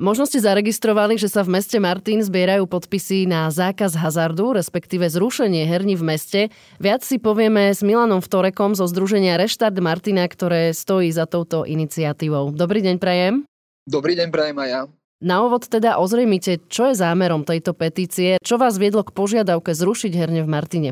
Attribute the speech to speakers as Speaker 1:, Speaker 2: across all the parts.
Speaker 1: Možno ste zaregistrovali, že sa v meste Martin zbierajú podpisy na zákaz hazardu, respektíve zrušenie herní v meste. Viac si povieme s Milanom Vtorekom zo Združenia Reštart Martina, ktoré stojí za touto iniciatívou. Dobrý deň, Prajem.
Speaker 2: Dobrý deň, Prajem aj ja.
Speaker 1: Na úvod teda ozrejmite, čo je zámerom tejto petície, čo vás viedlo k požiadavke zrušiť herne v Martine.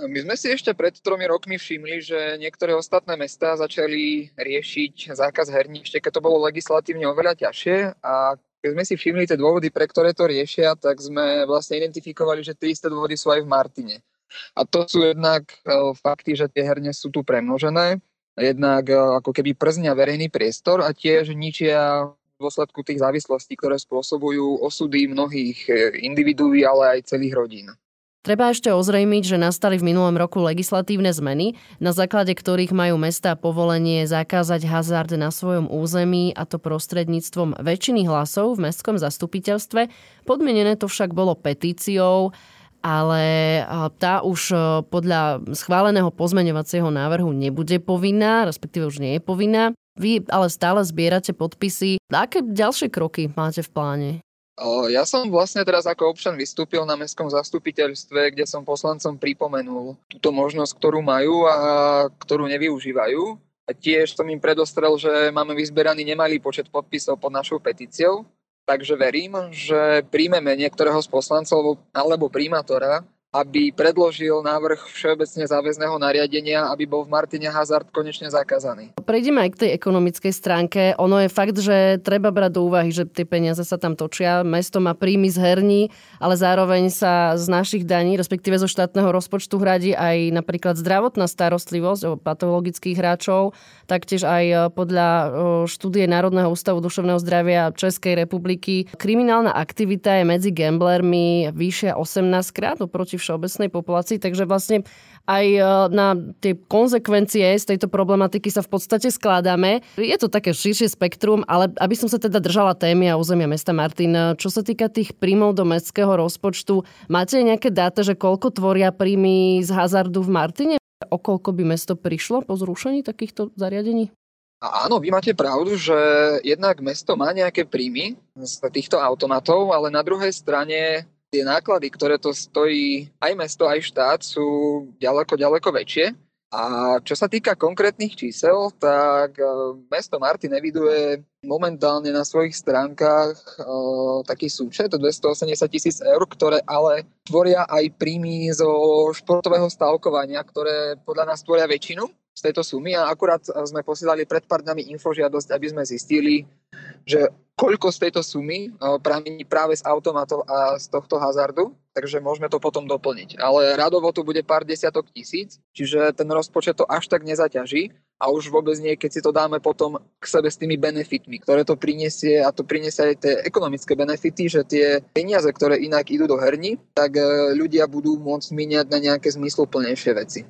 Speaker 2: My sme si ešte pred tromi rokmi všimli, že niektoré ostatné mestá začali riešiť zákaz herní, ešte keď to bolo legislatívne oveľa ťažšie a keď sme si všimli tie dôvody, pre ktoré to riešia, tak sme vlastne identifikovali, že tie isté dôvody sú aj v Martine. A to sú jednak e, fakty, že tie herne sú tu premnožené, jednak e, ako keby prznia verejný priestor a tiež ničia v dôsledku tých závislostí, ktoré spôsobujú osudy mnohých e, individuí, ale aj celých rodín.
Speaker 1: Treba ešte ozrejmiť, že nastali v minulom roku legislatívne zmeny, na základe ktorých majú mesta povolenie zakázať hazard na svojom území a to prostredníctvom väčšiny hlasov v mestskom zastupiteľstve. Podmienené to však bolo petíciou, ale tá už podľa schváleného pozmeňovacieho návrhu nebude povinná, respektíve už nie je povinná. Vy ale stále zbierate podpisy. Aké ďalšie kroky máte v pláne?
Speaker 2: Ja som vlastne teraz ako občan vystúpil na mestskom zastupiteľstve, kde som poslancom pripomenul túto možnosť, ktorú majú a ktorú nevyužívajú. A tiež som im predostrel, že máme vyzberaný nemalý počet podpisov pod našou petíciou, takže verím, že príjmeme niektorého z poslancov alebo primátora, aby predložil návrh všeobecne záväzného nariadenia, aby bol v Martine hazard konečne zakázaný.
Speaker 1: Prejdeme aj k tej ekonomickej stránke. Ono je fakt, že treba brať do úvahy, že tie peniaze sa tam točia. Mesto má príjmy z herní, ale zároveň sa z našich daní, respektíve zo štátneho rozpočtu hradí aj napríklad zdravotná starostlivosť o patologických hráčov, taktiež aj podľa štúdie Národného ústavu duševného zdravia Českej republiky. Kriminálna aktivita je medzi gamblermi vyššia 18 krát oproti všeobecnej populácii, takže vlastne aj e, na tie konsekvencie z tejto problematiky sa v podstate skladáme. Je to také širšie spektrum, ale aby som sa teda držala témy a územia mesta Martin, e, čo sa týka tých príjmov do mestského rozpočtu, máte nejaké dáta, že koľko tvoria príjmy z hazardu v Martine? O koľko by mesto prišlo po zrušení takýchto zariadení?
Speaker 2: Áno, vy máte pravdu, že jednak mesto má nejaké príjmy z týchto automatov, ale na druhej strane tie náklady, ktoré to stojí aj mesto, aj štát, sú ďaleko, ďaleko väčšie. A čo sa týka konkrétnych čísel, tak e, mesto Martin eviduje momentálne na svojich stránkach uh, taký súčet 280 tisíc eur, ktoré ale tvoria aj príjmy zo športového stavkovania, ktoré podľa nás tvoria väčšinu z tejto sumy a akurát sme posielali pred pár dňami infožiadosť, aby sme zistili, že koľko z tejto sumy pramení práve z automatov a z tohto hazardu, takže môžeme to potom doplniť. Ale radovo tu bude pár desiatok tisíc, čiže ten rozpočet to až tak nezaťaží a už vôbec nie, keď si to dáme potom k sebe s tými benefitmi, ktoré to prinesie a to prinesie aj tie ekonomické benefity, že tie peniaze, ktoré inak idú do herní, tak e, ľudia budú môcť míňať na nejaké zmysluplnejšie veci.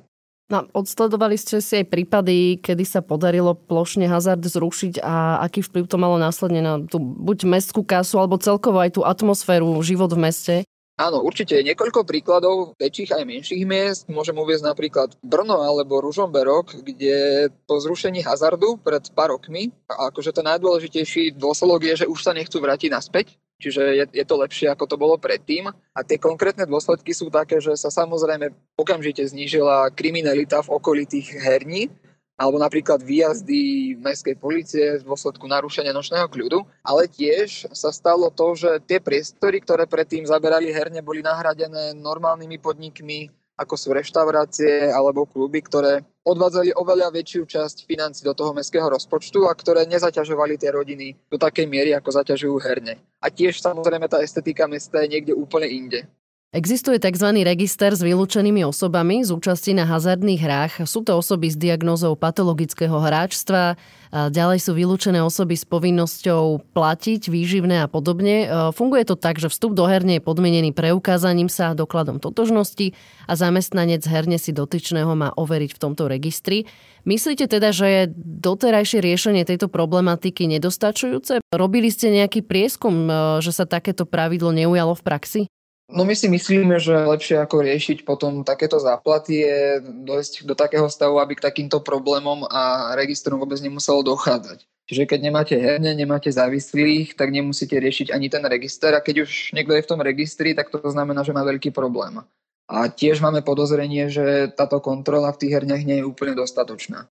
Speaker 1: No, odsledovali ste si aj prípady, kedy sa podarilo plošne hazard zrušiť a aký vplyv to malo následne na tú buď mestskú kasu alebo celkovo aj tú atmosféru, život v meste?
Speaker 2: Áno, určite niekoľko príkladov väčších aj menších miest. Môžem uvieť napríklad Brno alebo Ružomberok, kde po zrušení hazardu pred pár rokmi, akože to najdôležitejší dôsledok je, že už sa nechcú vrátiť naspäť, čiže je, je to lepšie, ako to bolo predtým. A tie konkrétne dôsledky sú také, že sa samozrejme okamžite znížila kriminalita v okolí tých herní, alebo napríklad výjazdy mestskej policie v dôsledku narušenia nočného kľudu, ale tiež sa stalo to, že tie priestory, ktoré predtým zaberali herne, boli nahradené normálnymi podnikmi, ako sú reštaurácie alebo kluby, ktoré odvádzali oveľa väčšiu časť financí do toho mestského rozpočtu a ktoré nezaťažovali tie rodiny do takej miery, ako zaťažujú herne. A tiež samozrejme tá estetika mesta je niekde úplne inde.
Speaker 1: Existuje tzv. register s vylúčenými osobami z účasti na hazardných hrách. Sú to osoby s diagnózou patologického hráčstva, ďalej sú vylúčené osoby s povinnosťou platiť výživné a podobne. Funguje to tak, že vstup do herne je podmienený preukázaním sa dokladom totožnosti a zamestnanec herne si dotyčného má overiť v tomto registri. Myslíte teda, že je doterajšie riešenie tejto problematiky nedostačujúce? Robili ste nejaký prieskum, že sa takéto pravidlo neujalo v praxi?
Speaker 2: No my si myslíme, že lepšie ako riešiť potom takéto záplaty je dojsť do takého stavu, aby k takýmto problémom a registrom vôbec nemuselo dochádzať. Čiže keď nemáte herne, nemáte závislých, tak nemusíte riešiť ani ten register a keď už niekto je v tom registri, tak to znamená, že má veľký problém. A tiež máme podozrenie, že táto kontrola v tých herniach nie je úplne dostatočná.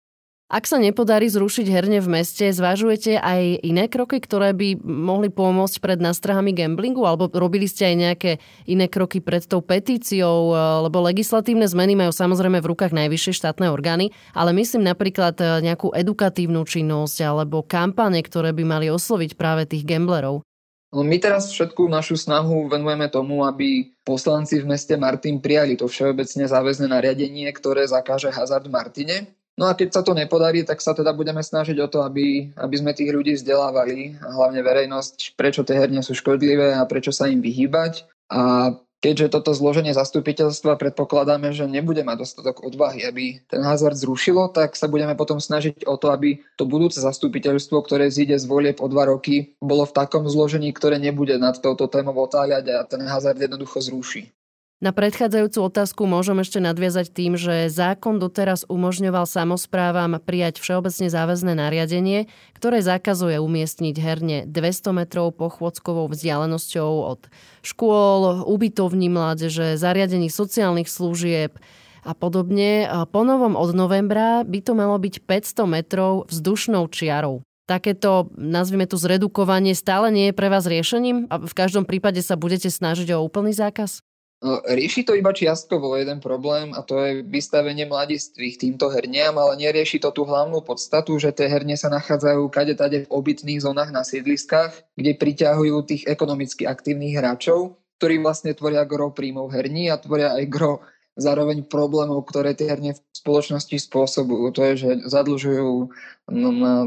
Speaker 1: Ak sa nepodarí zrušiť herne v meste, zvažujete aj iné kroky, ktoré by mohli pomôcť pred nastrahami gamblingu? Alebo robili ste aj nejaké iné kroky pred tou petíciou? Lebo legislatívne zmeny majú samozrejme v rukách najvyššie štátne orgány, ale myslím napríklad e, nejakú edukatívnu činnosť alebo kampane, ktoré by mali osloviť práve tých gamblerov.
Speaker 2: No my teraz všetku našu snahu venujeme tomu, aby poslanci v meste Martin prijali to všeobecne záväzné nariadenie, ktoré zakáže hazard Martine. No a keď sa to nepodarí, tak sa teda budeme snažiť o to, aby, aby sme tých ľudí vzdelávali, a hlavne verejnosť, prečo tie herne sú škodlivé a prečo sa im vyhýbať. A keďže toto zloženie zastupiteľstva predpokladáme, že nebude mať dostatok odvahy, aby ten hazard zrušilo, tak sa budeme potom snažiť o to, aby to budúce zastupiteľstvo, ktoré zíde z volieb o dva roky, bolo v takom zložení, ktoré nebude nad touto témou otáľať a ten hazard jednoducho zruší.
Speaker 1: Na predchádzajúcu otázku môžem ešte nadviazať tým, že zákon doteraz umožňoval samozprávam prijať všeobecne záväzné nariadenie, ktoré zakazuje umiestniť herne 200 metrov pochôdzkovou vzdialenosťou od škôl, ubytovní mládeže, zariadení sociálnych služieb a podobne. Po novom od novembra by to malo byť 500 metrov vzdušnou čiarou takéto, nazvime to zredukovanie, stále nie je pre vás riešením? A v každom prípade sa budete snažiť o úplný zákaz?
Speaker 2: No, rieši to iba čiastkovo jeden problém a to je vystavenie mladistvých týmto herniam, ale nerieši to tú hlavnú podstatu, že tie herne sa nachádzajú kade tade v obytných zónach na sídliskách, kde priťahujú tých ekonomicky aktívnych hráčov, ktorí vlastne tvoria gro príjmov herní a tvoria aj gro zároveň problémov, ktoré tie herne v spoločnosti spôsobujú. To je, že zadlžujú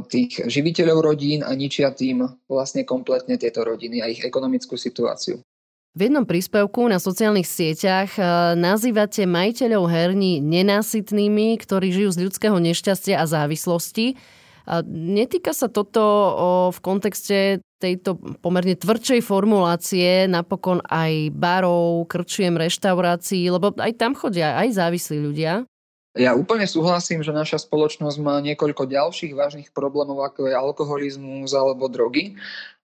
Speaker 2: tých živiteľov rodín a ničia tým vlastne kompletne tieto rodiny a ich ekonomickú situáciu.
Speaker 1: V jednom príspevku na sociálnych sieťach e, nazývate majiteľov herní nenásytnými, ktorí žijú z ľudského nešťastia a závislosti. A netýka sa toto v kontexte tejto pomerne tvrdšej formulácie napokon aj barov, krčiem, reštaurácií, lebo aj tam chodia aj závislí ľudia.
Speaker 2: Ja úplne súhlasím, že naša spoločnosť má niekoľko ďalších vážnych problémov, ako je alkoholizmus alebo drogy.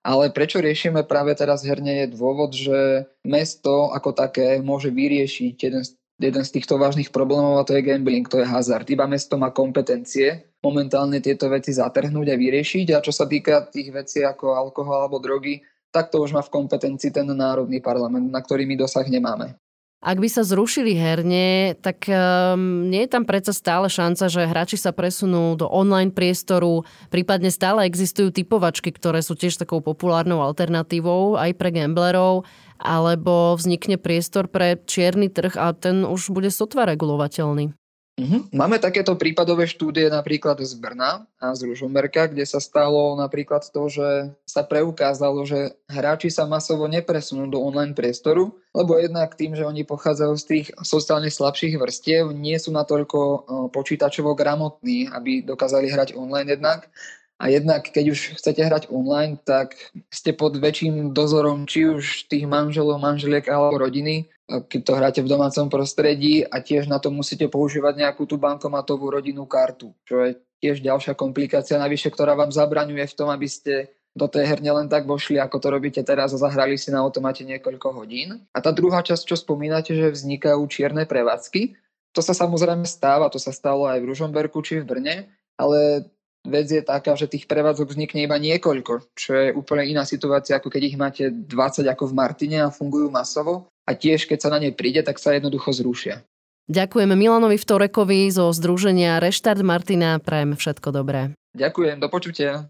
Speaker 2: Ale prečo riešime práve teraz herne je dôvod, že mesto ako také môže vyriešiť jeden z, jeden z týchto vážnych problémov a to je gambling, to je hazard. Iba mesto má kompetencie momentálne tieto veci zatrhnúť a vyriešiť a čo sa týka tých vecí ako alkohol alebo drogy, tak to už má v kompetencii ten národný parlament, na ktorý my dosah nemáme.
Speaker 1: Ak by sa zrušili herne, tak um, nie je tam predsa stále šanca, že hráči sa presunú do online priestoru, prípadne stále existujú typovačky, ktoré sú tiež takou populárnou alternatívou aj pre gamblerov, alebo vznikne priestor pre čierny trh a ten už bude sotva regulovateľný.
Speaker 2: Uh-huh. Máme takéto prípadové štúdie napríklad z Brna a z Ružomberka, kde sa stalo napríklad to, že sa preukázalo, že hráči sa masovo nepresunú do online priestoru, lebo jednak tým, že oni pochádzajú z tých sociálne slabších vrstiev, nie sú natoľko počítačovo gramotní, aby dokázali hrať online jednak. A jednak, keď už chcete hrať online, tak ste pod väčším dozorom či už tých manželov, manželiek alebo rodiny, keď to hráte v domácom prostredí a tiež na to musíte používať nejakú tú bankomatovú rodinnú kartu, čo je tiež ďalšia komplikácia navyše, ktorá vám zabraňuje v tom, aby ste do tej herne len tak vošli, ako to robíte teraz a zahrali si na automate niekoľko hodín. A tá druhá časť, čo spomínate, že vznikajú čierne prevádzky, to sa samozrejme stáva, to sa stalo aj v Ružomberku či v Brne, ale vec je taká, že tých prevádzok vznikne iba niekoľko, čo je úplne iná situácia, ako keď ich máte 20 ako v Martine a fungujú masovo a tiež keď sa na ne príde, tak sa jednoducho zrušia.
Speaker 1: Ďakujeme Milanovi Vtorekovi zo Združenia Reštart Martina. Prajem všetko dobré.
Speaker 2: Ďakujem, do počutia.